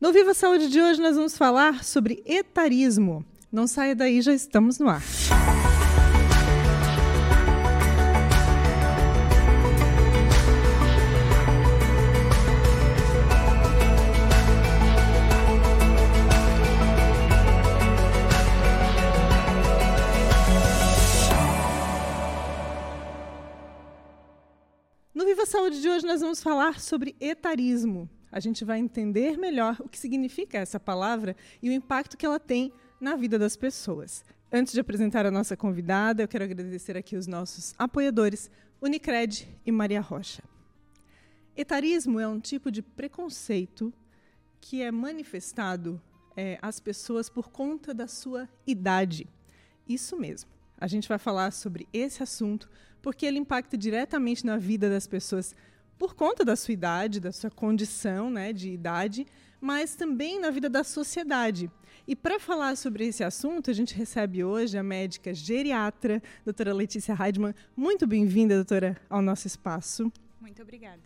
No Viva Saúde de hoje nós vamos falar sobre etarismo. Não saia daí, já estamos no ar. No Viva Saúde de hoje nós vamos falar sobre etarismo a gente vai entender melhor o que significa essa palavra e o impacto que ela tem na vida das pessoas. Antes de apresentar a nossa convidada, eu quero agradecer aqui os nossos apoiadores, Unicred e Maria Rocha. Etarismo é um tipo de preconceito que é manifestado é, às pessoas por conta da sua idade. Isso mesmo. A gente vai falar sobre esse assunto porque ele impacta diretamente na vida das pessoas por conta da sua idade, da sua condição né, de idade, mas também na vida da sociedade. E para falar sobre esse assunto, a gente recebe hoje a médica geriatra, doutora Letícia Heidmann. Muito bem-vinda, doutora, ao nosso espaço. Muito obrigada.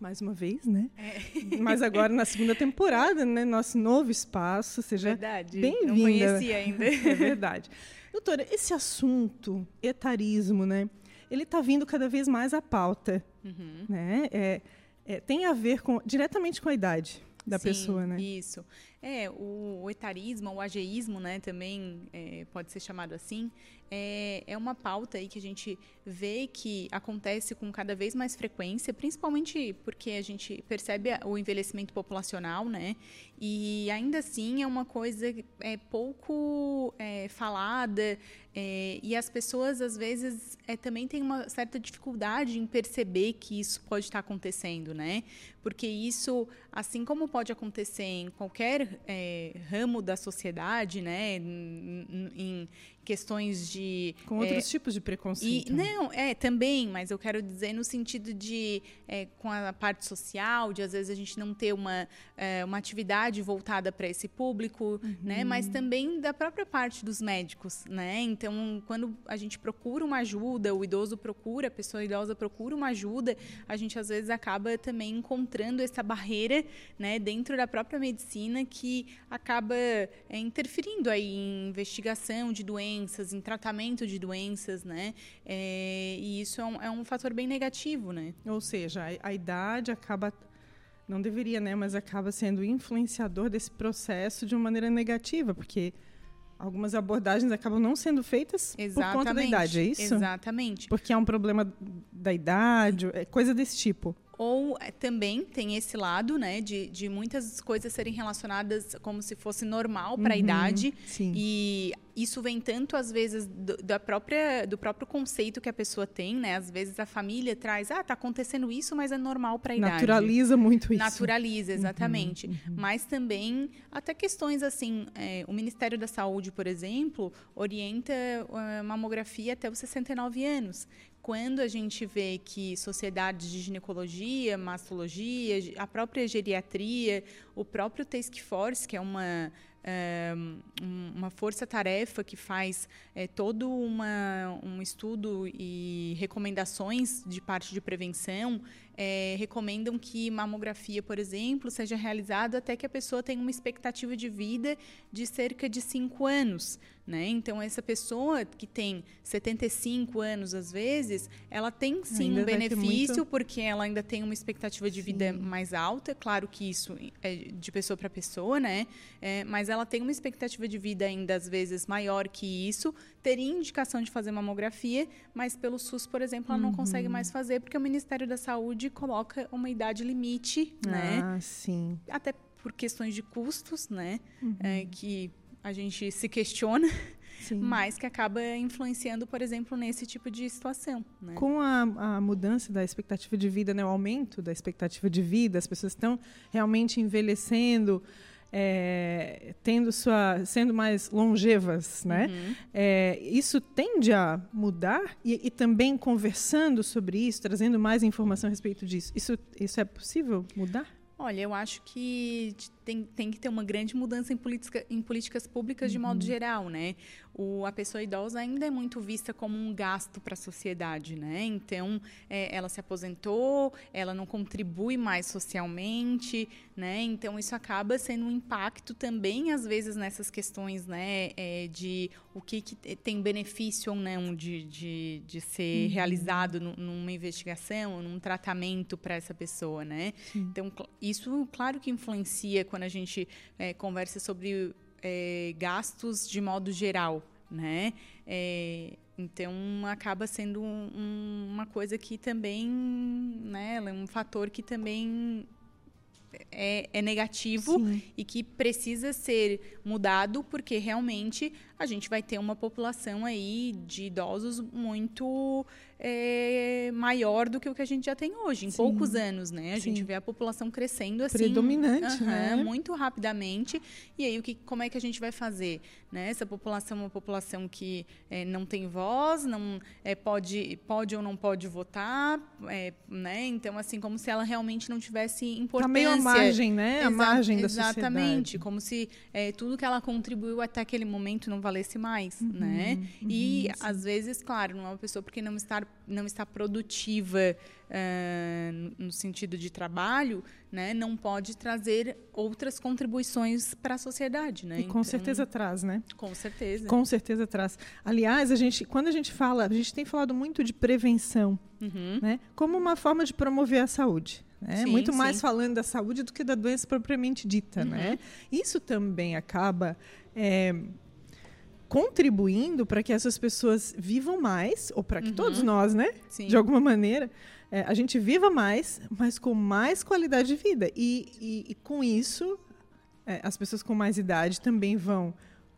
Mais uma vez, né? É. Mas agora na segunda temporada, né? Nosso novo espaço. Seja bem-vinda. Não conheci ainda. É verdade. Doutora, esse assunto, etarismo, né? Ele está vindo cada vez mais à pauta. Uhum. Né? É, é, tem a ver com, diretamente com a idade da Sim, pessoa, né? Isso. É, o, etarismo, o ageísmo, né, também é, pode ser chamado assim, é, é uma pauta aí que a gente vê que acontece com cada vez mais frequência, principalmente porque a gente percebe o envelhecimento populacional, né? E ainda assim é uma coisa é, pouco é, falada é, e as pessoas às vezes é, também têm uma certa dificuldade em perceber que isso pode estar acontecendo, né? Porque isso, assim como pode acontecer em qualquer é, ramo da sociedade, né? em, questões de com outros é, tipos de preconceito. E, não, é também, mas eu quero dizer no sentido de é, com a parte social, de às vezes a gente não ter uma é, uma atividade voltada para esse público, uhum. né? Mas também da própria parte dos médicos, né? Então, quando a gente procura uma ajuda, o idoso procura, a pessoa idosa procura uma ajuda, a gente às vezes acaba também encontrando essa barreira, né? Dentro da própria medicina que acaba é, interferindo aí em investigação de doenças doenças, em tratamento de doenças, né? É, e isso é um, é um, fator bem negativo, né? Ou seja, a, a idade acaba não deveria, né, mas acaba sendo influenciador desse processo de uma maneira negativa, porque algumas abordagens acabam não sendo feitas Exatamente. por conta da idade, é isso? Exatamente. Porque é um problema da idade, é coisa desse tipo. Ou é, também tem esse lado, né, de, de muitas coisas serem relacionadas como se fosse normal para a uhum, idade. Sim. E isso vem tanto às vezes do, da própria do próprio conceito que a pessoa tem, né? Às vezes a família traz, ah, tá acontecendo isso, mas é normal para a idade. Naturaliza muito isso. Naturaliza, exatamente. Uhum, uhum. Mas também até questões assim, é, o Ministério da Saúde, por exemplo, orienta a mamografia até os 69 anos quando a gente vê que sociedades de ginecologia, mastologia, a própria geriatria, o próprio Task Force, que é uma é, uma força-tarefa que faz é, todo uma, um estudo e recomendações de parte de prevenção, é, recomendam que mamografia, por exemplo, seja realizada até que a pessoa tenha uma expectativa de vida de cerca de 5 anos. Né? Então, essa pessoa que tem 75 anos, às vezes, ela tem sim ainda um benefício, muito... porque ela ainda tem uma expectativa de vida sim. mais alta. Claro que isso é de pessoa para pessoa, né? É, mas ela tem uma expectativa de vida ainda, às vezes, maior que isso. Teria indicação de fazer mamografia, mas pelo SUS, por exemplo, ela não consegue uhum. mais fazer, porque o Ministério da Saúde coloca uma idade limite, né? Ah, sim. Até por questões de custos, né? Uhum. É, que a gente se questiona, Sim. mas que acaba influenciando, por exemplo, nesse tipo de situação. Né? Com a, a, mudança da expectativa de vida, né, o aumento da expectativa de vida, as pessoas estão realmente envelhecendo, é, tendo sua, sendo mais longevas, né? Uhum. É, isso tende a mudar e, e, também conversando sobre isso, trazendo mais informação a respeito disso. Isso, isso é possível mudar? Olha, eu acho que tem, tem que ter uma grande mudança em, politica, em políticas públicas uhum. de modo uhum. geral, né? O, a pessoa idosa ainda é muito vista como um gasto para a sociedade, né? Então, é, ela se aposentou, ela não contribui mais socialmente, né? Então, isso acaba sendo um impacto também, às vezes, nessas questões, né? É, de o que, que, tem benefício ou não de, de, de ser uhum. realizado numa investigação, num tratamento para essa pessoa, né? Sim. Então, isso, claro que influencia quando a gente é, conversa sobre é, gastos de modo geral, né? É, então acaba sendo um, uma coisa que também, né, é um fator que também é, é negativo Sim. e que precisa ser mudado porque realmente a gente vai ter uma população aí de idosos muito é, maior do que o que a gente já tem hoje, em Sim. poucos anos, né? A Sim. gente vê a população crescendo assim. Predominante, uh -huh, né? Muito rapidamente. E aí, o que, como é que a gente vai fazer? Né? Essa população é uma população que é, não tem voz, não é, pode, pode ou não pode votar, né? Então, assim, como se ela realmente não tivesse importância. Tá meio à margem, né? A margem da exatamente, sociedade. Exatamente. Como se tudo que ela contribuiu até aquele momento não valesse mais, uhum, né? Uhum, e, sim. às vezes, claro, não é uma pessoa porque não está não está produtiva uh, no sentido de trabalho, né, não pode trazer outras contribuições para a sociedade, né? E com então, certeza traz, né? Com certeza. Com certeza traz. Aliás, a gente, quando a gente fala, a gente tem falado muito de prevenção, uhum. né, como uma forma de promover a saúde. Né? Sim, muito mais sim. falando da saúde do que da doença propriamente dita, né? uhum. né? Isso também acaba é, contribuindo para que essas pessoas vivam mais, ou para que uhum. todos nós, né, Sim. de alguma maneira, é, a gente viva mais, mas com mais qualidade de vida. E, e, e com isso, é, as pessoas com mais idade também vão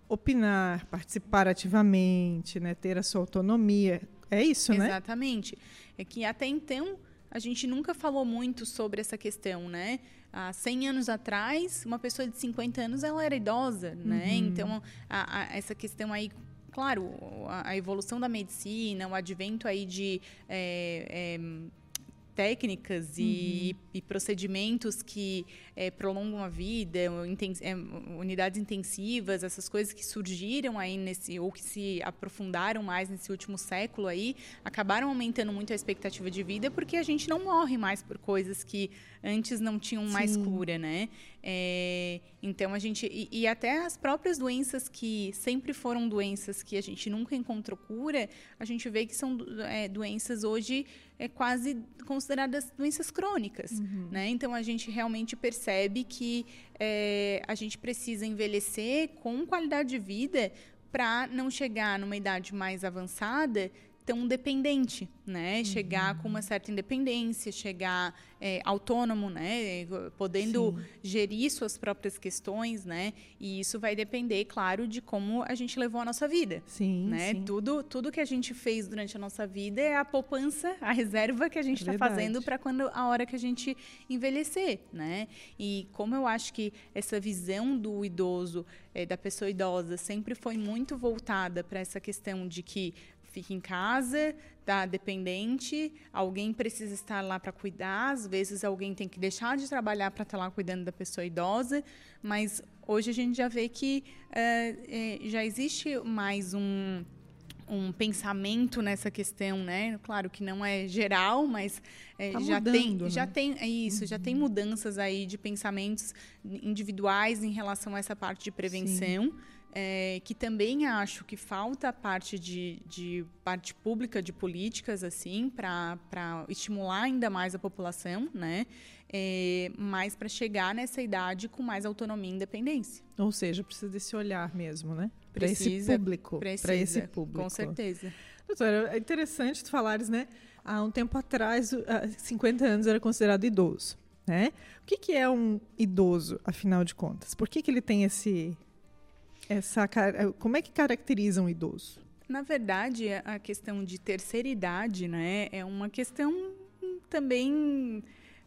opinar, participar ativamente, né, ter a sua autonomia. É isso, né? Exatamente. É que até então a gente nunca falou muito sobre essa questão, né? Há 100 anos atrás, uma pessoa de 50 anos ela era idosa, né? Uhum. Então, a, a, essa questão aí claro, a, evolução da medicina, o advento aí de é, é, técnicas e, uhum. e, procedimentos que é, prolongam a vida, é, unidades intensivas, essas coisas que surgiram aí nesse ou que se aprofundaram mais nesse último século aí, acabaram aumentando muito a expectativa de vida porque a gente não morre mais por coisas que antes não tinham Sim. mais cura, né? É, então a gente e, e, até as próprias doenças que sempre foram doenças que a gente nunca encontrou cura, a gente vê que são doenças hoje é quase consideradas doenças crônicas, uhum. né? Então a gente realmente percebe que é, a gente precisa envelhecer com qualidade de vida para não chegar numa idade mais avançada tão dependente, né? Uhum. Chegar com uma certa independência, chegar é, autônomo, né? Podendo Sim. gerir suas próprias questões, né? E isso vai depender, claro, de como a gente levou a nossa vida. Sim, né? Sim. Tudo, tudo que a gente fez durante a nossa vida é a poupança, a reserva que a gente está é fazendo para quando a hora que a gente envelhecer, né? E como eu acho que essa visão do idoso, é, da pessoa idosa, sempre foi muito voltada para essa questão de que fica em casa, tá dependente, alguém precisa estar lá para cuidar, às vezes alguém tem que deixar de trabalhar para estar lá cuidando da pessoa idosa, mas hoje a gente já vê que uh, já existe mais um um pensamento nessa questão, né? Claro que não é geral, mas é, tá já mudando, tem, né? já tem é isso, uhum. já tem uhum. mudanças aí de pensamentos individuais em relação a essa parte de prevenção. Sim é, que também acho que falta a parte de, de parte pública de políticas assim para estimular ainda mais a população, né? É, mas para chegar nessa idade com mais autonomia e independência. Ou seja, precisa desse olhar mesmo, né? Para esse público. Para esse público. Com certeza. Doutora, é interessante tu falares, né? Há um tempo atrás, 50 anos era considerado idoso. Né? O que, que é um idoso, afinal de contas? Por que, que ele tem esse, essa, eh, como é que caracteriza um idoso? Na verdade, a questão de terceira idade né, é uma questão também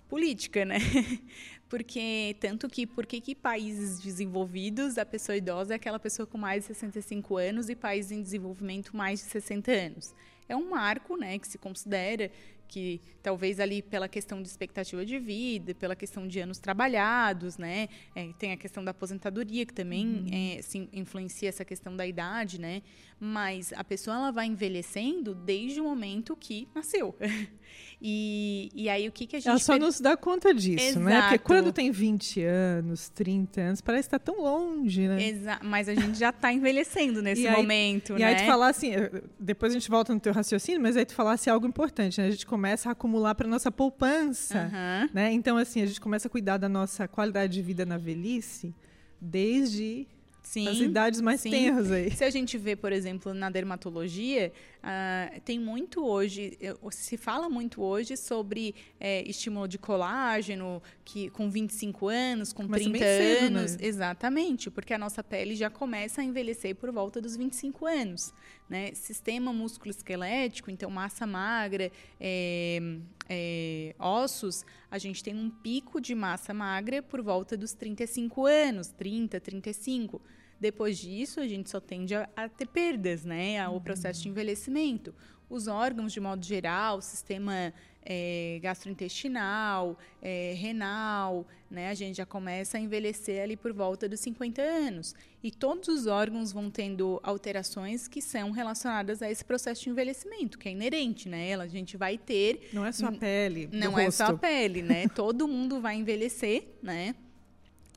política, né? Porque tanto que por que, países desenvolvidos a pessoa idosa é aquela pessoa com mais de 65 anos e países em desenvolvimento mais de 60 anos? É um marco, né, que se considera que talvez ali pela questão de expectativa de vida, pela questão de anos trabalhados, né? É, tem a questão da aposentadoria que também uhum. é, influencia essa questão da idade, né? Mas a pessoa ela vai envelhecendo desde o momento que nasceu. E, e aí o que, que a gente. Ela só per... nos dá conta disso, Exato. né? Porque quando tem 20 anos, 30 anos, parece estar tão longe, né? Exa mas a gente já está envelhecendo nesse aí, momento, e né? E aí tu falar assim, eh, depois a gente volta no teu raciocínio, mas aí tu falasse algo importante, né? A gente começa a acumular para nossa poupança, uhum. né? Então, assim, a gente começa a cuidar da nossa qualidade de vida na velhice desde Sim, as idades mais sim. tenras aí. Se a gente vê, por exemplo, na dermatologia, uh, tem muito hoje, se fala muito hoje sobre é, estímulo de colágeno, que com 25 anos, com Mas 30 cedo, né? anos. Né? Exatamente, porque a nossa pele já começa a envelhecer por volta dos 25 anos. Né? Sistema músculo-esquelético, então massa magra, é, é, ossos, a gente tem um pico de massa magra por volta dos 35 anos, 30, 35. Depois disso, a gente só tende a, a ter perdas, né? O processo de envelhecimento. Os órgãos, de modo geral, o sistema é, gastrointestinal, é, renal, né? A gente já começa a envelhecer ali por volta dos 50 anos. E todos os órgãos vão tendo alterações que são relacionadas a esse processo de envelhecimento, que é inerente, né? A gente vai ter... Não é só a pele Não é só a pele, né? Todo mundo vai envelhecer, né?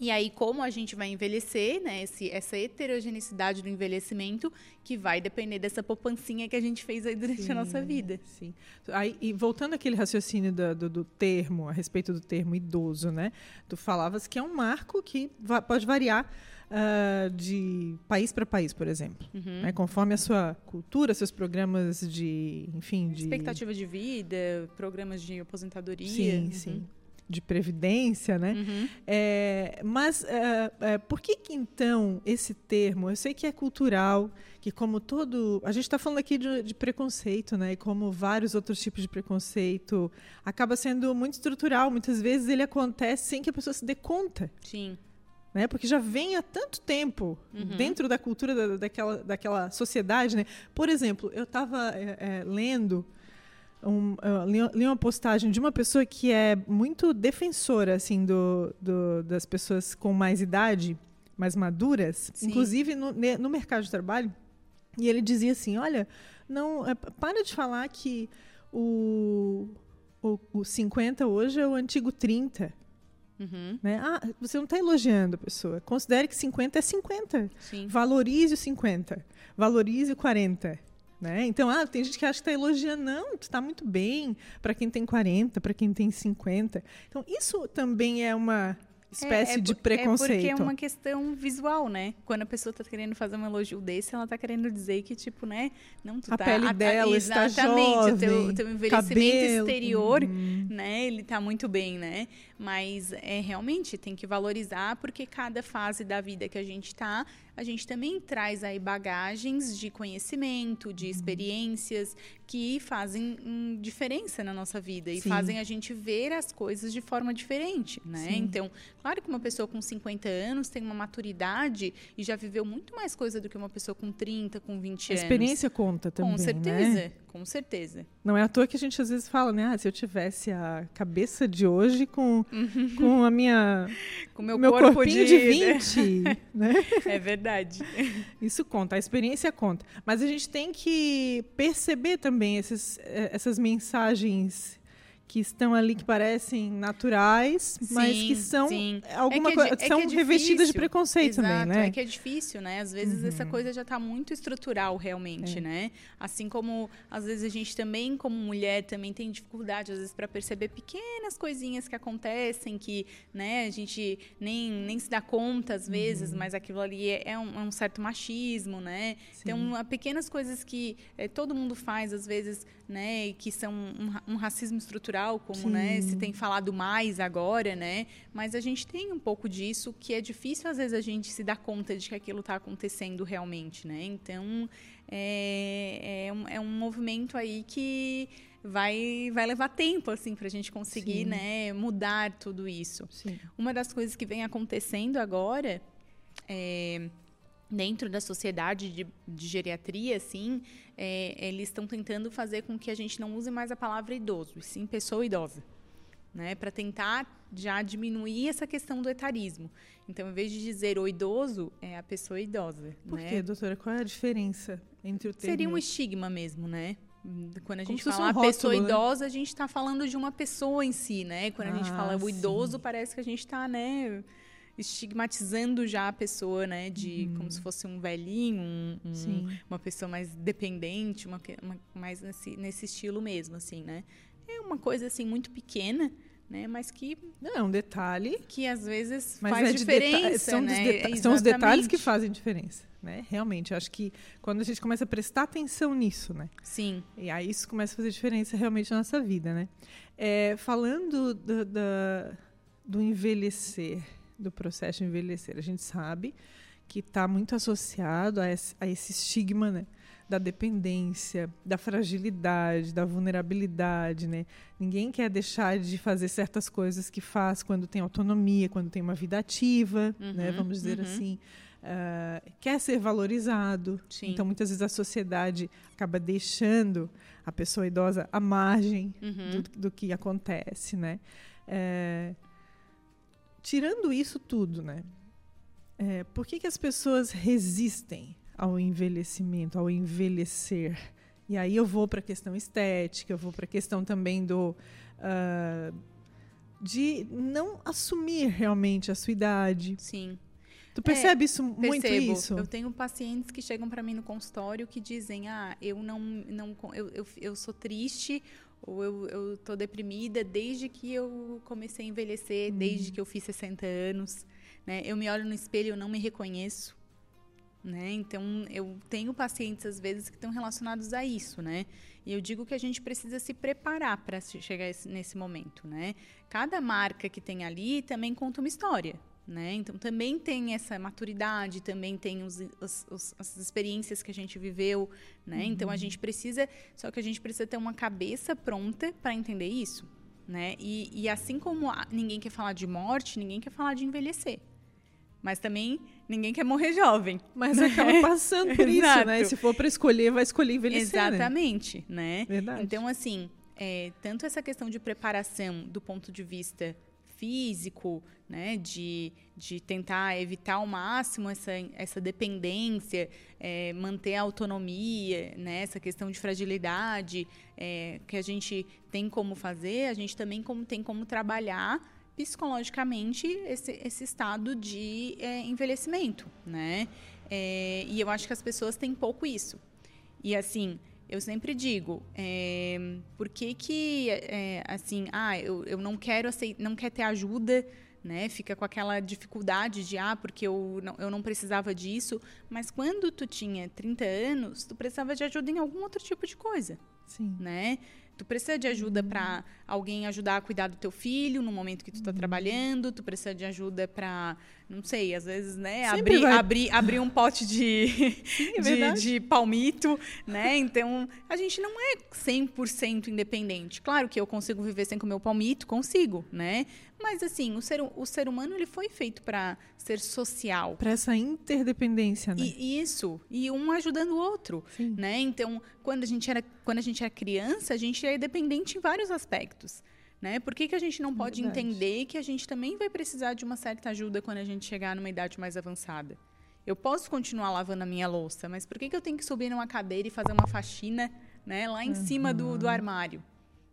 E aí, como a gente vai envelhecer, né? Esse, essa heterogeneidade do envelhecimento que vai depender dessa poupancinha que a gente fez aí durante sim, a nossa vida. Sim. Aí, e voltando àquele raciocínio do, do, do, termo, a respeito do termo idoso, né? Tu falavas que é um marco que va pode variar uh, de país para país, por exemplo. Uhum. Né? Conforme a sua cultura, seus programas de, enfim, de... Expectativa de vida, programas de aposentadoria. Sim, uhum. sim de previdência, né? Uhum. É, mas é, é, por que, que então esse termo? Eu sei que é cultural, que como todo, a gente está falando aqui de, de, preconceito, né? E como vários outros tipos de preconceito, acaba sendo muito estrutural. Muitas vezes ele acontece sem que a pessoa se dê conta. Sim. Né? Porque já vem há tanto tempo uhum. dentro da cultura da, daquela, daquela sociedade, né? Por exemplo, eu estava é, é, lendo um, li uma postagem de uma pessoa que é muito defensora assim do, do das pessoas com mais idade, mais maduras, Sim. inclusive no, no mercado de trabalho. E ele dizia assim: olha, não é, para de falar que o, o, o 50 hoje é o antigo 30. Uhum. Né? Ah, você não está elogiando a pessoa. Considere que 50 é 50. Sim. Valorize o 50. Valorize o 40. Né? Então, ah, tem gente que acha que está elogiando. Não, está muito bem para quem tem 40, para quem tem 50. Então, isso também é uma espécie é, é, de preconceito. É porque é uma questão visual, né? Quando a pessoa está querendo fazer um elogio desse, ela está querendo dizer que, tipo, né? Não, tu a tá, pele a, dela está jovem, o teu, teu envelhecimento cabelo, exterior, hum. né? Ele está muito bem, né? Mas é realmente tem que valorizar porque cada fase da vida que a gente está a gente também traz aí bagagens de conhecimento, de uhum. experiências que fazem hum, diferença na nossa vida e Sim. fazem a gente ver as coisas de forma diferente, né? Sim. Então, claro que uma pessoa com 50 anos tem uma maturidade e já viveu muito mais coisa do que uma pessoa com 30, com 20 anos. A experiência conta também, Com certeza, né? Com certeza. Não é à toa que a gente às vezes fala, né? Ah, se eu tivesse a cabeça de hoje com, uhum. com a minha... com meu, meu corpo corpinho de, de 20, né? É verdade. Isso conta, a experiência conta. Mas a gente tem que perceber também esses, eh, essas mensagens que estão ali que parecem naturais, sim, mas que são sim. alguma é que é, coisa, é são é revestidas de preconceito Exato, também, né? É que é difícil, né? Às vezes uhum. essa coisa já está muito estrutural realmente, é. né? Assim como às vezes a gente também como mulher também tem dificuldade às vezes para perceber pequenas coisinhas que acontecem que, né, a gente nem, nem se dá conta às vezes, uhum. mas aquilo ali é, é, um, é um, certo machismo, né? Sim. Então, pequenas coisas que é, todo mundo faz às vezes, né, que são um, um racismo estrutural cultural, como né, se tem falado mais agora, né? Mas a gente tem um pouco disso que é difícil às vezes a gente se dar conta de que aquilo está acontecendo realmente, né? Então é, é, um, é um movimento aí que vai, vai levar tempo assim para a gente conseguir né, mudar tudo isso. Sim. Uma das coisas que vem acontecendo agora é dentro da sociedade de, de geriatria, assim, é, eles estão tentando fazer com que a gente não use mais a palavra idoso, e sim pessoa idosa. Né, para tentar já diminuir essa questão do etarismo. Então, em vez de dizer o idoso, é a pessoa idosa. Por né? quê, doutora? Qual é a diferença entre o termo? Seria um estigma mesmo, né? Quando a Como gente fosse fala um pessoa rótulo, né? idosa, a gente está falando de uma pessoa em si, né? Quando a gente Ah, fala o sim. idoso, parece que a gente está, né, estigmatizando já a pessoa, né, de como se fosse um velhinho, um- um- Uhum. Uma pessoa mais dependente, uma, uma- mais nesse, nesse estilo mesmo, assim, né? É uma coisa assim muito pequena, né, mas que Não, é um detalhe, que às vezes mas faz é diferença, são, dos né? são os detalhes que fazem diferença, né? Realmente, eu acho que quando a gente começa a prestar atenção nisso, né? Sim. E aí isso começa a fazer diferença realmente na nossa vida, né? É, falando do, da- do envelhecer, do processo de envelhecer, a gente sabe que está muito associado a esse, a esse estigma, né? Da dependência, da fragilidade, da vulnerabilidade, né? Ninguém quer deixar de fazer certas coisas que faz quando tem autonomia, quando tem uma vida ativa, né? Uhum, Vamos dizer uhum. assim. Ah, quer ser valorizado. Sim. Então, muitas vezes a sociedade acaba deixando a pessoa idosa à margem Uhum. do, do que acontece, né? É, tirando isso tudo, né? É, por que, que as pessoas resistem ao envelhecimento, ao envelhecer? E aí eu vou para a questão estética, eu vou para a questão também do ah, de não assumir realmente a sua idade. Sim. Tu percebe isso muito Percebo. isso? Eu tenho pacientes que chegam para mim no consultório que dizem: "Ah, eu não não eu, eu, eu sou triste ou eu, eu tô deprimida desde que eu comecei a envelhecer, desde que eu fiz 60 anos, né? Eu me olho no espelho e eu não me reconheço, né? Então, eu tenho pacientes às vezes que estão relacionados a isso, né? E eu digo que a gente precisa se preparar para chegar esse- nesse momento, né? Cada marca que tem ali também conta uma história, né? Então também tem essa maturidade, também tem os, os- os- as experiências que a gente viveu, né? Então a gente precisa, só que a gente precisa ter uma cabeça pronta para entender isso, né? E, e assim como ninguém quer falar de morte, ninguém quer falar de envelhecer, mas também ninguém quer morrer jovem. Mas acaba passando por isso, né? Se for para escolher, vai escolher envelhecer, né? Exatamente, né? Verdade. Então, assim, é, tanto essa questão de preparação do ponto de vista físico, né, de, de tentar evitar ao máximo essa, essa dependência, é, manter a autonomia, né, essa questão de fragilidade é, que a gente tem como fazer, a gente também como, tem como trabalhar psicologicamente esse, esse estado de é, envelhecimento, né? É, e eu acho que as pessoas têm pouco isso. E assim, eu sempre digo, é, por que que, é, assim, ah, eu, eu não quero aceitar, não quer ter ajuda, né? Fica com aquela dificuldade de, ah, porque eu não, eu não precisava disso. Mas quando tu tinha 30 anos, tu precisava de ajuda em algum outro tipo de coisa, Sim. né? Tu precisa de ajuda para alguém ajudar a cuidar do teu filho no momento que tu está trabalhando, tu precisa de ajuda para, não sei, às vezes, né, Sempre abrir, vai- abrir, abrir um pote de, é de, de palmito, né? Então, a gente não é 100% independente. Claro que eu consigo viver sem comer o palmito, consigo, né? Mas assim, o ser, o ser humano ele foi feito para ser social. Para essa interdependência, né? E isso, e um ajudando o outro, Sim. né? Então, quando a gente era, quando a gente era criança, a gente é dependente em vários aspectos, né? Por que, que a gente não pode Verdade. entender que a gente também vai precisar de uma certa ajuda quando a gente chegar numa idade mais avançada? Eu posso continuar lavando a minha louça, mas por que, que eu tenho que subir numa cadeira e fazer uma faxina, né, lá em cima do, do armário?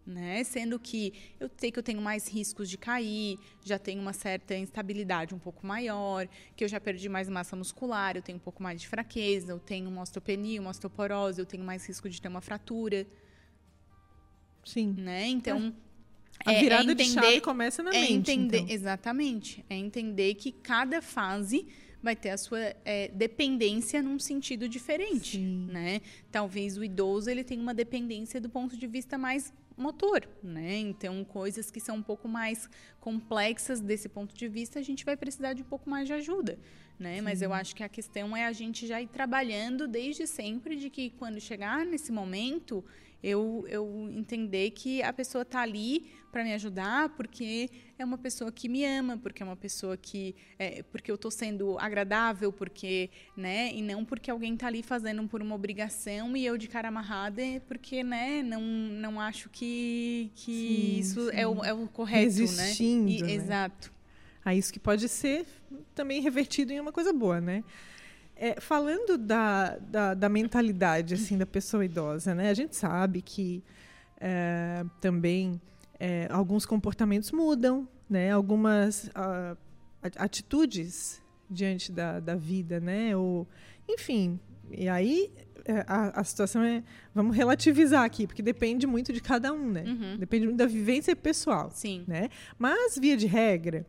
Né? Sendo que eu sei que eu tenho mais riscos de cair, já tenho uma certa instabilidade um pouco maior, que eu já perdi mais massa muscular, eu tenho um pouco mais de fraqueza, eu tenho uma osteopenia, uma osteoporose, eu tenho mais risco de ter uma fratura, Sim. né? Então, A é- é virada de entender- chave começa na é mente, entender, então. exatamente, é entender que cada fase vai ter a sua é, dependência num sentido diferente, Sim. né? Talvez o idoso ele tenha uma dependência do ponto de vista mais motor, né? Então coisas que são um pouco mais complexas desse ponto de vista a gente vai precisar de um pouco mais de ajuda, né? Mas eu acho que a questão é a gente já ir trabalhando desde sempre de que quando chegar nesse momento Eu, eu entender que a pessoa está ali para me ajudar porque é uma pessoa que me ama, porque é uma pessoa que. É, porque eu estou sendo agradável, porque. né? E não porque alguém está ali fazendo por uma obrigação e eu de cara amarrada, porque, né? Não, não acho que, que sim, isso sim. É, o, é o correto, né? Resistindo, né? E, né? Exato. Ah, isso que pode ser também revertido em uma coisa boa, né? É, falando da, da, da, mentalidade assim da pessoa idosa, né? A gente sabe que é, também é, alguns comportamentos mudam, né? Algumas uh, atitudes diante da, da vida, né? Ou, enfim, e aí é, a, a, situação é vamos relativizar aqui porque depende muito de cada um né uhum. depende muito da vivência pessoal sim né mas via de regra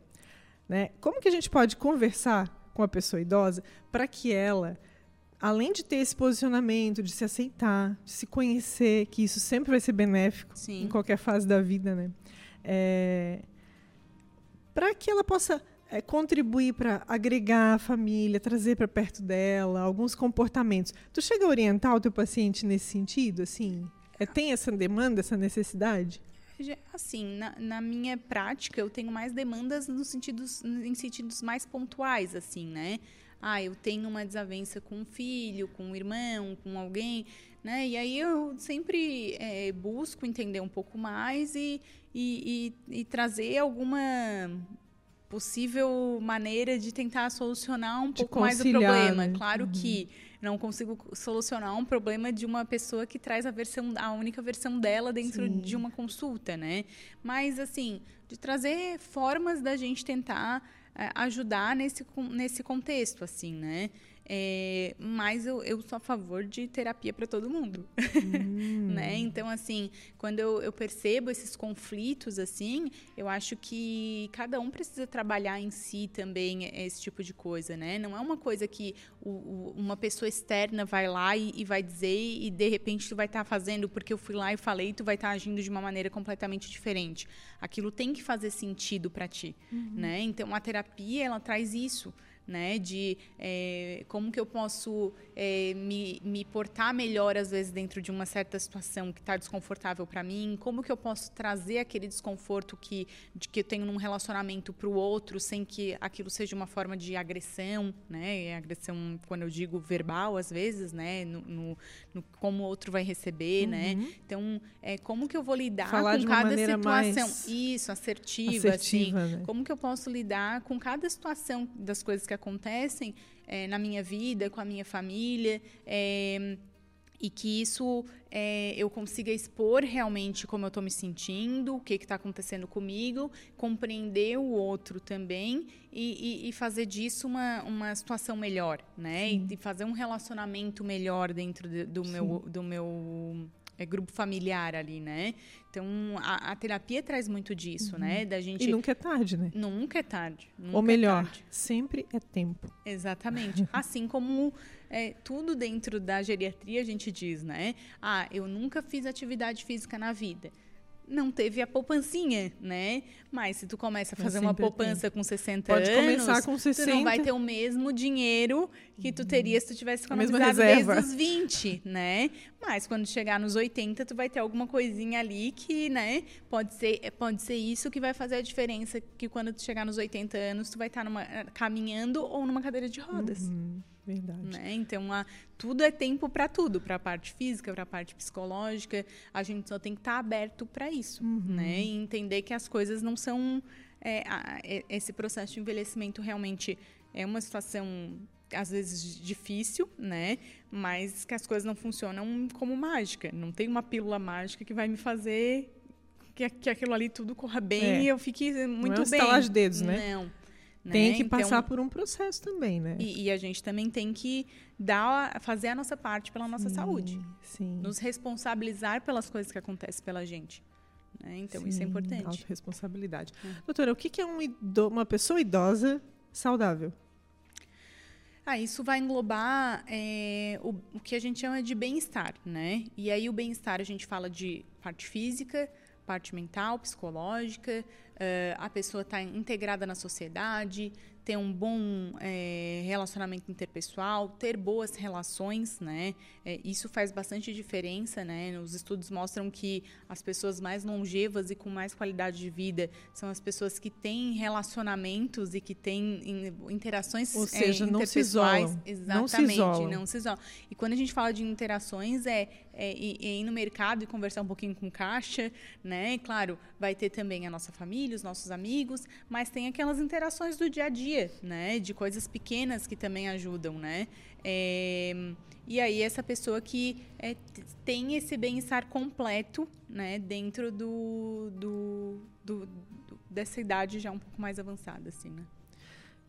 né como que a gente pode conversar com a pessoa idosa para que ela, além de ter esse posicionamento, de se aceitar, de se conhecer, que isso sempre vai ser benéfico Sim. em qualquer fase da vida, né? É, para que ela possa é, contribuir para agregar a família, trazer para perto dela alguns comportamentos. Tu chega a orientar o teu paciente nesse sentido, assim? É, tem essa demanda, essa necessidade? Assim, na, na, minha prática, eu tenho mais demandas no sentidos, em sentidos mais pontuais, assim, né? Ah, eu tenho uma desavença com um filho, com um irmão, com alguém, né? E aí eu sempre é, busco entender um pouco mais e, e, e, e trazer alguma possível maneira de tentar solucionar um de pouco mais o problema. Né? Claro uhum. que não consigo solucionar um problema de uma pessoa que traz a versão a única versão dela dentro Sim. de uma consulta, né? Mas assim, de trazer formas da gente tentar é, ajudar nesse nesse contexto assim, né? É, mas eu, eu sou a favor de terapia para todo mundo. Hum. né? Então, assim, quando eu, eu, percebo esses conflitos, assim, eu acho que cada um precisa trabalhar em si também esse tipo de coisa, né? Não é uma coisa que o, o, uma pessoa externa vai lá e, e, vai dizer e, de repente, tu vai estar tá fazendo porque eu fui lá e falei, tu vai estar tá agindo de uma maneira completamente diferente. Aquilo tem que fazer sentido para ti, uhum. né? Então, a terapia, ela traz isso né? De é, como que eu posso é, me, me portar melhor às vezes dentro de uma certa situação que está desconfortável para mim, como que eu posso trazer aquele desconforto que de que eu tenho num relacionamento para o outro sem que aquilo seja uma forma de agressão, né? E agressão quando eu digo verbal às vezes, né? No, no, no como o outro vai receber, né? uhum. né? Então, é, como que eu vou lidar Falar com cada situação? Isso, assertiva, assertiva assim. Né? Como que eu posso lidar com cada situação das coisas que acontecem é, na minha vida, com a minha família, é, e que isso é, eu consiga expor realmente como eu estou me sentindo, o que está acontecendo comigo, compreender o outro também e, e, e fazer disso uma, uma situação melhor, né? E, e, fazer um relacionamento melhor dentro de, do, meu, do meu é, grupo familiar ali, né? Então, a, a terapia traz muito disso, uhum. né? Da gente... E nunca é tarde, né? Nunca é tarde. Nunca Ou melhor, é tarde. sempre é tempo. Exatamente. assim como é, tudo dentro da geriatria a gente diz, né? Ah, eu nunca fiz atividade física na vida não teve a poupancinha, né? Mas se tu começa a fazer uma poupança com 60 Pode anos, começar com 60. tu não vai ter o mesmo dinheiro que tu teria se tu tivesse economizado desde os 20, né? Mas quando chegar nos 80, tu vai ter alguma coisinha ali que, né, pode ser, pode ser isso que vai fazer a diferença que quando tu chegar nos 80 anos, tu vai estar numa, caminhando ou numa cadeira de rodas. Uhum. Verdade. Né? Então, a, tudo é tempo para tudo, para a parte física, para a parte psicológica. A gente só tem que estar tá aberto para isso, uhum. né? E entender que as coisas não são é, a, é, esse processo de envelhecimento realmente é uma situação às vezes difícil, né? Mas que as coisas não funcionam como mágica. Não tem uma pílula mágica que vai me fazer que, que aquilo ali tudo corra bem é. e eu fique muito não é bem. de dedos, né? Não. Né? Tem que então, passar por um processo também, né? E, e, a gente também tem que dar, fazer a nossa parte pela nossa sim, saúde. Sim. Nos responsabilizar pelas coisas que acontecem pela gente. Né? Então, sim, isso é importante. Autoresponsabilidade. É. Doutora, o que é um uma pessoa idosa saudável? Ah, isso vai englobar é, o, o que a gente chama de bem-estar, né? E aí o bem-estar a gente fala de parte física, parte mental, psicológica, uh, a pessoa está integrada na sociedade, ter um bom é, relacionamento interpessoal, ter boas relações, né? É, isso faz bastante diferença, né? Os estudos mostram que as pessoas mais longevas e com mais qualidade de vida são as pessoas que têm relacionamentos e que têm interações Ou seja, é, não se isolam. Exatamente, não se isolam. não se isolam. E quando a gente fala de interações, é, é, ir no mercado e conversar um pouquinho com caixa, né? E, claro, vai ter também a nossa família, os nossos amigos, mas tem aquelas interações do dia a dia dia, né? De coisas pequenas que também ajudam, né? É, e aí essa pessoa que é, tem esse bem-estar completo, né? Dentro do, do, do, do, dessa idade já um pouco mais avançada, assim, né?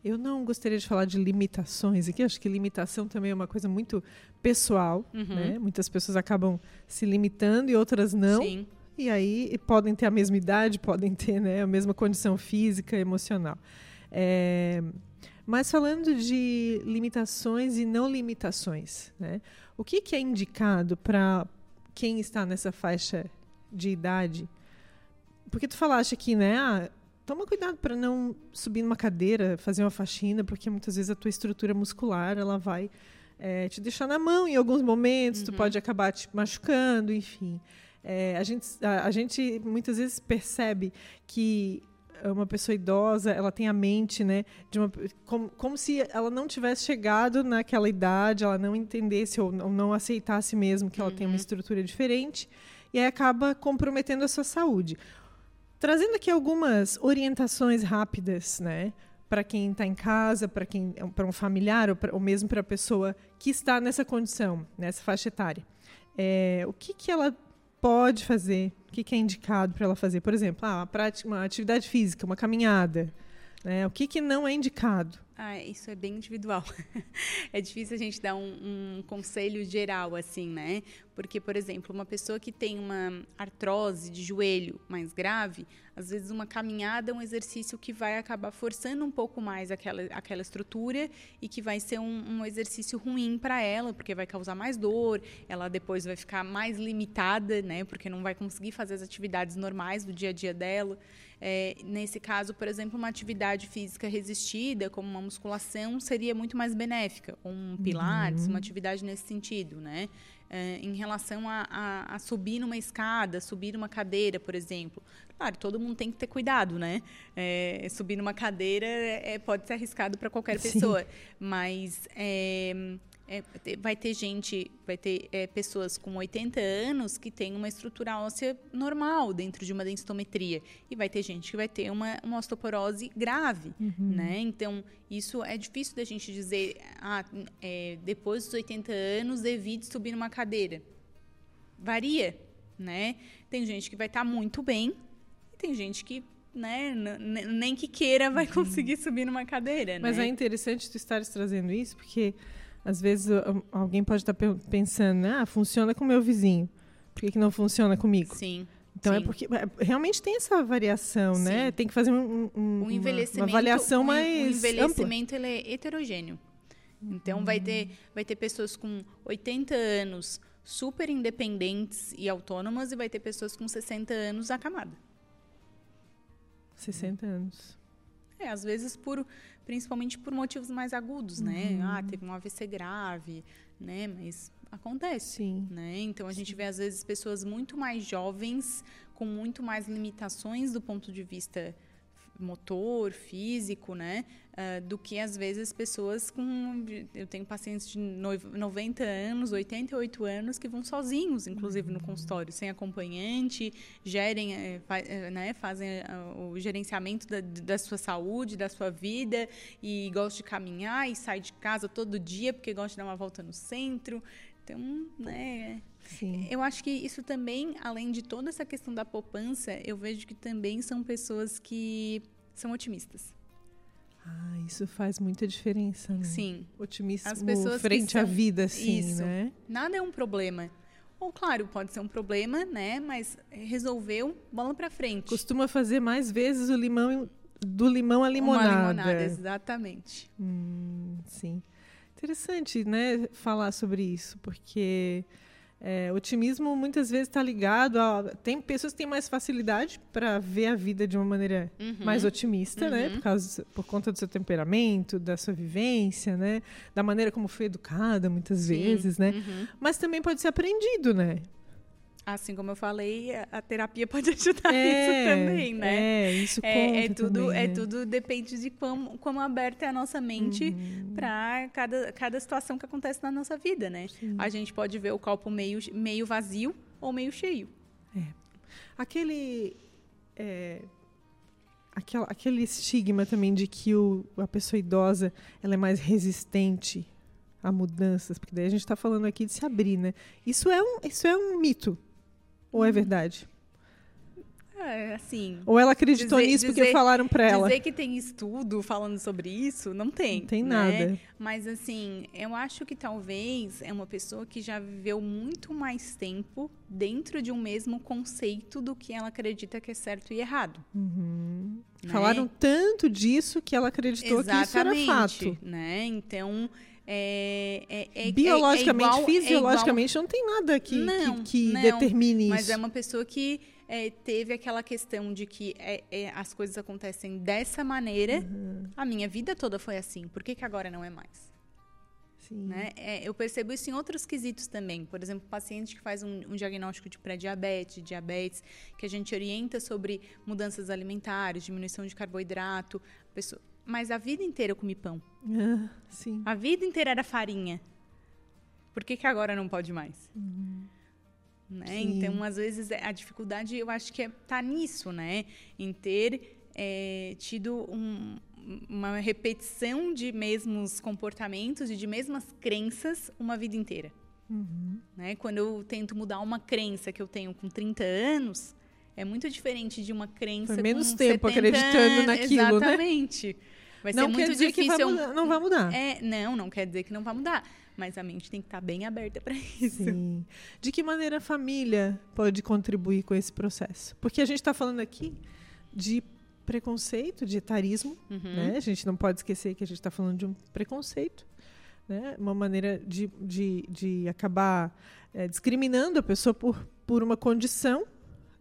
Eu não gostaria de falar de limitações aqui. Acho que limitação também é uma coisa muito pessoal, uhum. né? Muitas pessoas acabam se limitando e outras não. Sim. E aí podem ter a mesma idade, podem ter né, a mesma condição física, emocional. É, mas falando de limitações e não limitações, né? o que, que é indicado para quem está nessa faixa de idade? Porque tu falaste aqui, né? Ah, toma cuidado para não subir numa cadeira, fazer uma faxina, porque muitas vezes a tua estrutura muscular ela vai é, te deixar na mão em alguns momentos, uhum. tu pode acabar te machucando, enfim. É, a, gente, a, a, gente muitas vezes percebe que uma pessoa idosa, ela tem a mente, né, de uma, como, como se ela não tivesse chegado naquela idade, ela não entendesse ou, ou não aceitasse mesmo que ela uhum. tem uma estrutura diferente, e aí acaba comprometendo a sua saúde. Trazendo aqui algumas orientações rápidas, né, para quem está em casa, para quem para um familiar ou, pra, ou mesmo para a pessoa que está nessa condição, nessa faixa etária. É, o que, que ela pode fazer, o que, que é indicado para ela fazer. Por exemplo, ah, uma, prática, uma atividade física, uma caminhada. Né? O que, que não é indicado? Ah, isso é bem individual. é difícil a gente dar um, um, conselho geral, assim, né? Porque, por exemplo, uma pessoa que tem uma artrose de joelho mais grave, às vezes uma caminhada é um exercício que vai acabar forçando um pouco mais aquela, aquela estrutura e que vai ser um, um exercício ruim para ela, porque vai causar mais dor, ela depois vai ficar mais limitada, né? Porque não vai conseguir fazer as atividades normais do dia a dia dela. É, nesse caso, por exemplo, uma atividade física resistida, como uma musculação, seria muito mais benéfica. Um pilates, uhum. uma atividade nesse sentido, né? É, em relação a, a, a, subir numa escada, subir numa cadeira, por exemplo. Claro, todo mundo tem que ter cuidado, né? É, subir numa cadeira é, pode ser arriscado para qualquer Sim. pessoa, mas é, vai ter gente, vai ter é, pessoas com 80 anos que têm uma estrutura óssea normal dentro de uma densitometria. E vai ter gente que vai ter uma, uma osteoporose grave, uhum. né? Então, isso é difícil da gente dizer, ah, é, depois dos 80 anos, evite subir numa cadeira. Varia, né? Tem gente que vai estar tá muito bem e tem gente que né, nem que queira vai uhum. conseguir subir numa cadeira, Mas né? é interessante tu estares trazendo isso, porque às vezes alguém pode estar pensando, ah, funciona com o meu vizinho. Por que, que não funciona comigo? Sim. Então é sim. é porque realmente tem essa variação, né? sim. né? Tem que fazer um, um, um envelhecimento, uma, uma avaliação um, mais. O envelhecimento ele é heterogêneo. Então vai ter, vai ter pessoas com 80 anos super independentes e autônomas e vai ter pessoas com 60 anos acamada. 60 anos. É, às vezes por principalmente por motivos mais agudos, né? uhum. né? Ah, teve um AVC grave, né? Mas acontece, Sim. né? Então a gente vê às vezes pessoas muito mais jovens com muito mais limitações do ponto de vista motor, físico, né? Uh, do que às vezes pessoas com. Eu tenho pacientes de 90 anos, 88 anos que vão sozinhos, inclusive no consultório, sem acompanhante, gerem, eh, eh, né, fazem eh, o gerenciamento da, da sua saúde, da sua vida e gostam de caminhar e sai de casa todo dia porque gostam de dar uma volta no centro. Então, né. Sim. Eu acho que isso também, além de toda essa questão da poupança, eu vejo que também são pessoas que são otimistas. Ah, isso faz muita diferença, né? Sim. Otimismo As pessoas frente são... à vida, sim, isso. né? Nada é um problema. Ou, claro, pode ser um problema, né? Mas resolveu, bola para frente. Costuma fazer mais vezes o limão do limão à limonada. Uma limonada, exatamente. Hum, sim. Interessante, né, falar sobre isso, porque É, otimismo muitas vezes está ligado a. Tem pessoas que têm mais facilidade para ver a vida de uma maneira uhum. mais otimista, né? uhum. né? Por, causa, por conta do seu temperamento, da sua vivência, né? Da maneira como foi educada, muitas Sim. vezes, né? Uhum. Mas também pode ser aprendido, né? Assim como eu falei, a terapia pode ajudar é, isso também, né? É, isso conta é, é tudo, também, é né? tudo depende de como, como aberta é a nossa mente uhum. para cada, cada situação que acontece na nossa vida, né? Sim. A gente pode ver o copo meio, meio vazio ou meio cheio. É. Aquele é, aquela, aquele estigma também de que o, a pessoa idosa ela é mais resistente a mudanças, porque daí a gente está falando aqui de se abrir, né? Isso é um, isso é um mito. Ou é verdade? É, assim. Ou ela acreditou dizer, nisso porque dizer, falaram para ela? Dizer que tem estudo falando sobre isso, não tem. Não tem né? nada. Mas, assim, eu acho que talvez é uma pessoa que já viveu muito mais tempo dentro de um mesmo conceito do que ela acredita que é certo e errado. Uhum. Né? Falaram tanto disso que ela acreditou Exatamente, que isso era fato. Né? Então, é, é, é, Biologicamente, é igual, fisiologicamente, igual... não tem nada que, não, que, que não, determine isso. Mas é uma pessoa que é, teve aquela questão de que é, é, as coisas acontecem dessa maneira. Uhum. A minha vida toda foi assim. Por que, que agora não é mais? Né? É, eu percebo isso em outros quesitos também. Por exemplo, paciente que faz um, um diagnóstico de pré-diabetes, diabetes, que a gente orienta sobre mudanças alimentares, diminuição de carboidrato. Pessoa, mas a vida inteira eu comi pão. Ah, sim. A vida inteira era farinha. Por que, que agora não pode mais? Uhum. Né? Então, às vezes, a dificuldade, eu acho que é, tá nisso, né? Em ter é, tido um, uma repetição de mesmos comportamentos e de mesmas crenças uma vida inteira. Uhum. Né? Quando eu tento mudar uma crença que eu tenho com 30 anos, é muito diferente de uma crença Foi menos tempo acreditando anos. naquilo, né? Exatamente. Né? Vai não ser muito dizer difícil. Que vai mudar, não vai mudar. É, não, não quer dizer que não vai mudar. Mas a mente tem que estar bem aberta para isso. Sim. De que maneira a família pode contribuir com esse processo? Porque a gente está falando aqui de preconceito, de etarismo. Uhum. Né? A gente não pode esquecer que a gente está falando de um preconceito. Né? Uma maneira de, de, de acabar é, discriminando a pessoa por, por uma condição.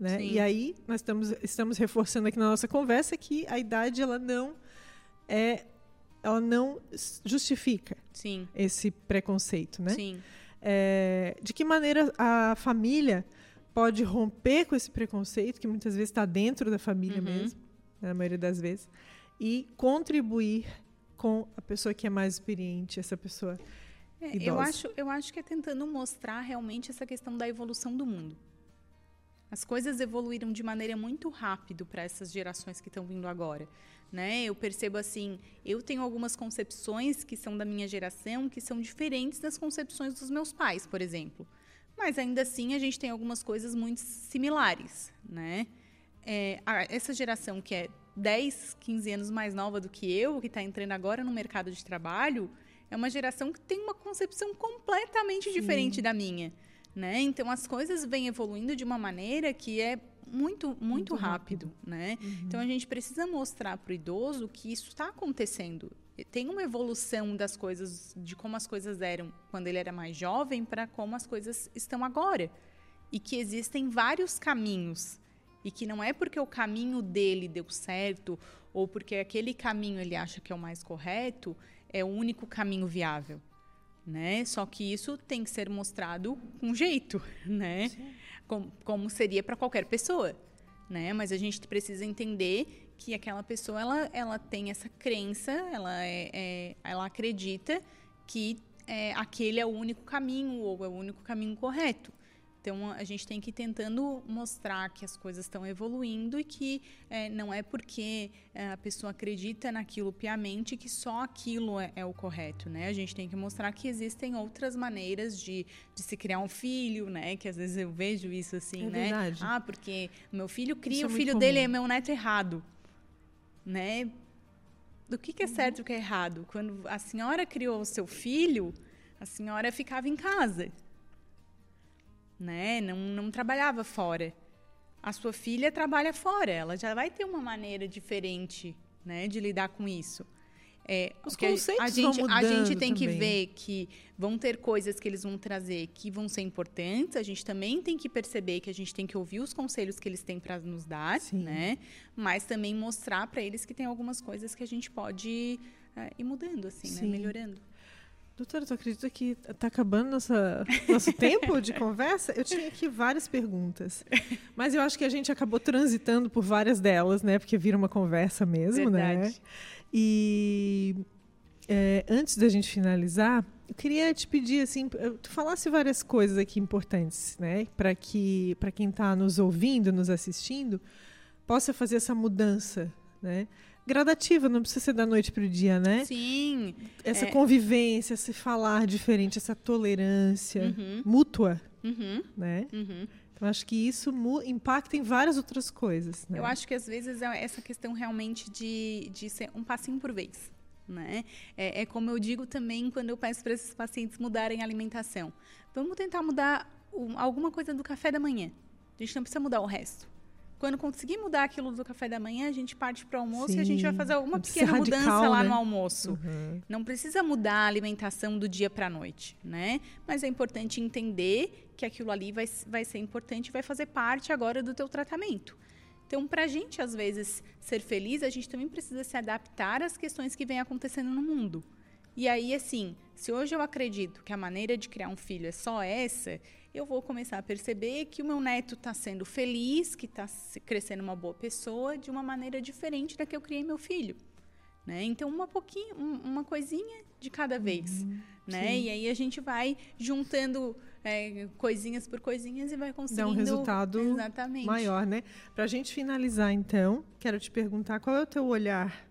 Né? E aí nós estamos, estamos reforçando aqui na nossa conversa que a idade ela não é ela não justifica Sim. esse preconceito, né? Sim. É, de que maneira a família pode romper com esse preconceito que muitas vezes está dentro da família uhum. mesmo, na maioria das vezes, e contribuir com a pessoa que é mais experiente, essa pessoa é, idosa. Eu acho, eu acho que é tentando mostrar realmente essa questão da evolução do mundo. As coisas evoluíram de maneira muito rápida para essas gerações que estão vindo agora né? Eu percebo assim, eu tenho algumas concepções que são da minha geração que são diferentes das concepções dos meus pais, por exemplo. Mas ainda assim a gente tem algumas coisas muito similares, né? É, essa geração que é 10, 15 anos mais nova do que eu, que está entrando agora no mercado de trabalho, é uma geração que tem uma concepção completamente Sim. diferente da minha. Né? Então as coisas vêm evoluindo de uma maneira que é muito, muito, muito rápido, rápido, né? Uhum. Então a gente precisa mostrar para o idoso que isso está acontecendo. Tem uma evolução das coisas, de como as coisas eram quando ele era mais jovem para como as coisas estão agora. E que existem vários caminhos. E que não é porque o caminho dele deu certo ou porque aquele caminho ele acha que é o mais correto, é o único caminho viável. Né? Só que isso tem que ser mostrado com jeito, né? Como, como seria para qualquer pessoa, né? Mas a gente precisa entender que aquela pessoa ela, ela tem essa crença, ela, é, é ela acredita que é, aquele é o único caminho ou é o único caminho correto. Então, a gente tem que ir tentando mostrar que as coisas estão evoluindo e que é, não é porque é, a pessoa acredita naquilo piamente que só aquilo é, é, o correto, né? A gente tem que mostrar que existem outras maneiras de, de se criar um filho, né? Que às vezes eu vejo isso assim, é né? Verdade. Ah, porque meu filho cria, é o filho dele é meu neto errado, né? Do que, que é certo e o que é errado? Quando a senhora criou o seu filho, a senhora ficava em casa né? Não, não trabalhava fora. A sua filha trabalha fora, ela já vai ter uma maneira diferente, né, de lidar com isso. É, Os conceitos a, gente, vão a gente tem que também. ver que vão ter coisas que eles vão trazer que vão ser importantes. A gente também tem que perceber que a gente tem que ouvir os conselhos que eles têm para nos dar, Sim. né? Mas também mostrar para eles que tem algumas coisas que a gente pode é, ir mudando, assim, Sim. né? Melhorando. Doutora, tu acredita que está acabando nossa, nosso tempo de conversa? Eu tinha aqui várias perguntas, mas eu acho que a gente acabou transitando por várias delas, né? Porque vira uma conversa mesmo, né? Verdade. E é, antes da gente finalizar, eu queria te pedir assim, tu falasse várias coisas aqui importantes, né? Para que para quem está nos ouvindo, nos assistindo, possa fazer essa mudança, né? Gradativa, não precisa ser da noite para o dia, né? Sim. Essa É. convivência, esse falar diferente, essa tolerância Uhum, mútua, uhum, né? uhum. Então acho que isso impacta em várias outras coisas. Né? Eu acho que às vezes é essa questão realmente de, de ser um passinho por vez. Né? É, é como eu digo também quando eu peço para esses pacientes mudarem a alimentação. Vamos tentar mudar um- alguma coisa do café da manhã. A gente não precisa mudar o resto. Quando conseguir mudar aquilo do café da manhã, a gente parte para o almoço e a gente vai Sim, fazer alguma pequena ser mudança radical, lá né? no almoço. Uhum. Não precisa mudar a alimentação do dia para a noite, né? Mas é importante entender que aquilo ali vai, vai ser importante e vai fazer parte agora do teu tratamento. Então, para a gente, às vezes, ser feliz, a gente também precisa se adaptar às questões que vêm acontecendo no mundo. E aí, assim, se hoje eu acredito que a maneira de criar um filho é só essa, eu vou começar a perceber que o meu neto está sendo feliz, que está crescendo uma boa pessoa de uma maneira diferente da que eu criei meu filho. Né? Então, uma pouquinho, um- uma coisinha de cada vez. né? sim. E aí a gente vai juntando é, coisinhas por coisinhas e vai conseguindo... resultado Exatamente. Maior, né? Para a gente finalizar, então, quero te perguntar qual é o teu olhar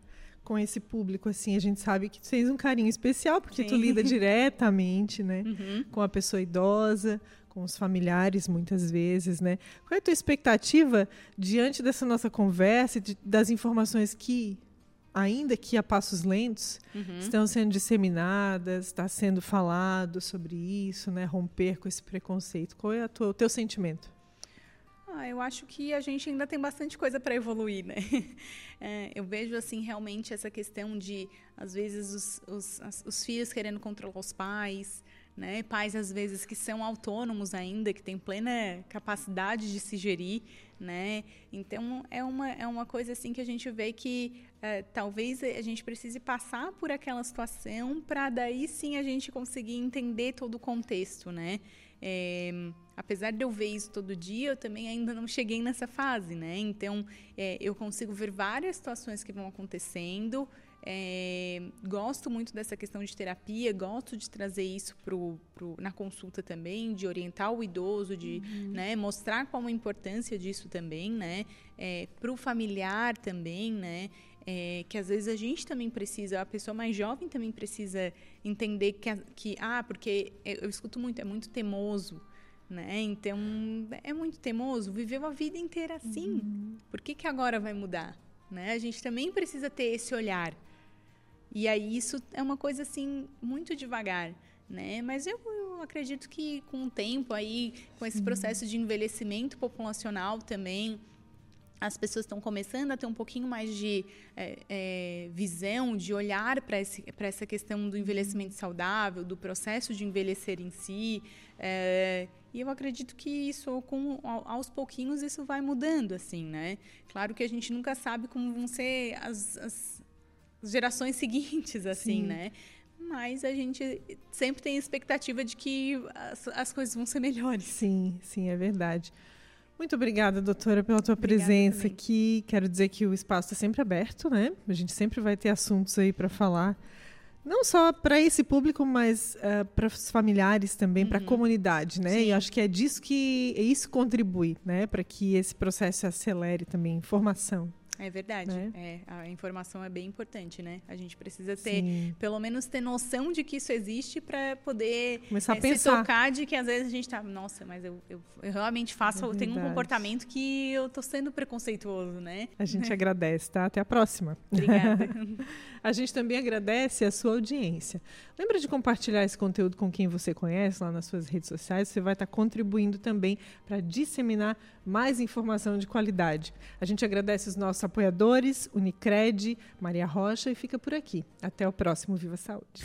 com esse público, assim, a gente sabe que tu tens um carinho especial, porque tu Sim. lida diretamente, né? Uhum. com a pessoa idosa, com os familiares, muitas vezes, né? Qual é a tua expectativa diante dessa nossa conversa, de- das informações que, ainda que a passos lentos, Uhum. estão sendo disseminadas, está sendo falado sobre isso, né? Romper com esse preconceito. Qual é tua- o teu sentimento? Ah, eu acho que a gente ainda tem bastante coisa para evoluir, né? É, eu vejo, assim, realmente essa questão de, às vezes, os, os, as- os filhos querendo controlar os pais, né? Pais, às vezes, que são autônomos ainda, que têm plena capacidade de se gerir, né? Então, é uma, é uma coisa, assim, que a gente vê que é, talvez a gente precise passar por aquela situação para daí, sim, a gente conseguir entender todo o contexto, né? É, apesar de eu ver isso todo dia, eu também ainda não cheguei nessa fase, né? Então, é, eu consigo ver várias situações que vão acontecendo. É, gosto muito dessa questão de terapia, gosto de trazer isso pro, pro, na consulta também, de orientar o idoso, de né, mostrar qual a importância disso também, né? para o familiar também, né? É, que às vezes a gente também precisa, a pessoa mais jovem também precisa entender que, que ah, porque eu, escuto muito, é muito teimoso, né? Então, é muito teimoso, viveu a vida inteira assim. Por que, que agora vai mudar? Né? A gente também precisa ter esse olhar. E aí isso é uma coisa assim muito devagar, né? Mas eu, eu acredito que com o tempo aí, com esse processo de envelhecimento populacional também, as pessoas estão começando a ter um pouquinho mais de é, é, visão, de olhar para essa questão do envelhecimento saudável, do processo de envelhecer em si. é, e eu acredito que isso, com, ao- aos pouquinhos, isso vai mudando, assim, né? Claro que a gente nunca sabe como vão ser as, as gerações seguintes, assim, Sim. né? Mas a gente sempre tem a expectativa de que as, as coisas vão ser melhores. Sim, sim, é verdade. Muito obrigada, doutora, pela tua Obrigada presença também. aqui. Quero dizer que o espaço está sempre aberto, né? A gente sempre vai ter assuntos aí para falar. Não só para esse público, mas para os familiares também, para a comunidade, né? Uhum. Sim. E acho que é disso que isso contribui, né? Para que esse processo acelere também, informação. É verdade. Né? É, a informação é bem importante, né? A gente precisa ter, Sim. pelo menos ter noção de que isso existe para poder Começar a eh, se pensar. tocar de que às vezes a gente tá, nossa, mas eu, eu, eu realmente faço, É eu tenho um comportamento que eu tô sendo preconceituoso, né? A gente agradece, tá? Até a próxima. Obrigada. A gente também agradece a sua audiência. Lembra de compartilhar esse conteúdo com quem você conhece lá nas suas redes sociais. Você vai estar contribuindo também para disseminar mais informação de qualidade. A gente agradece os nossos apoiadores, Unicred, Maria Rocha e fica por aqui. Até o próximo Viva Saúde.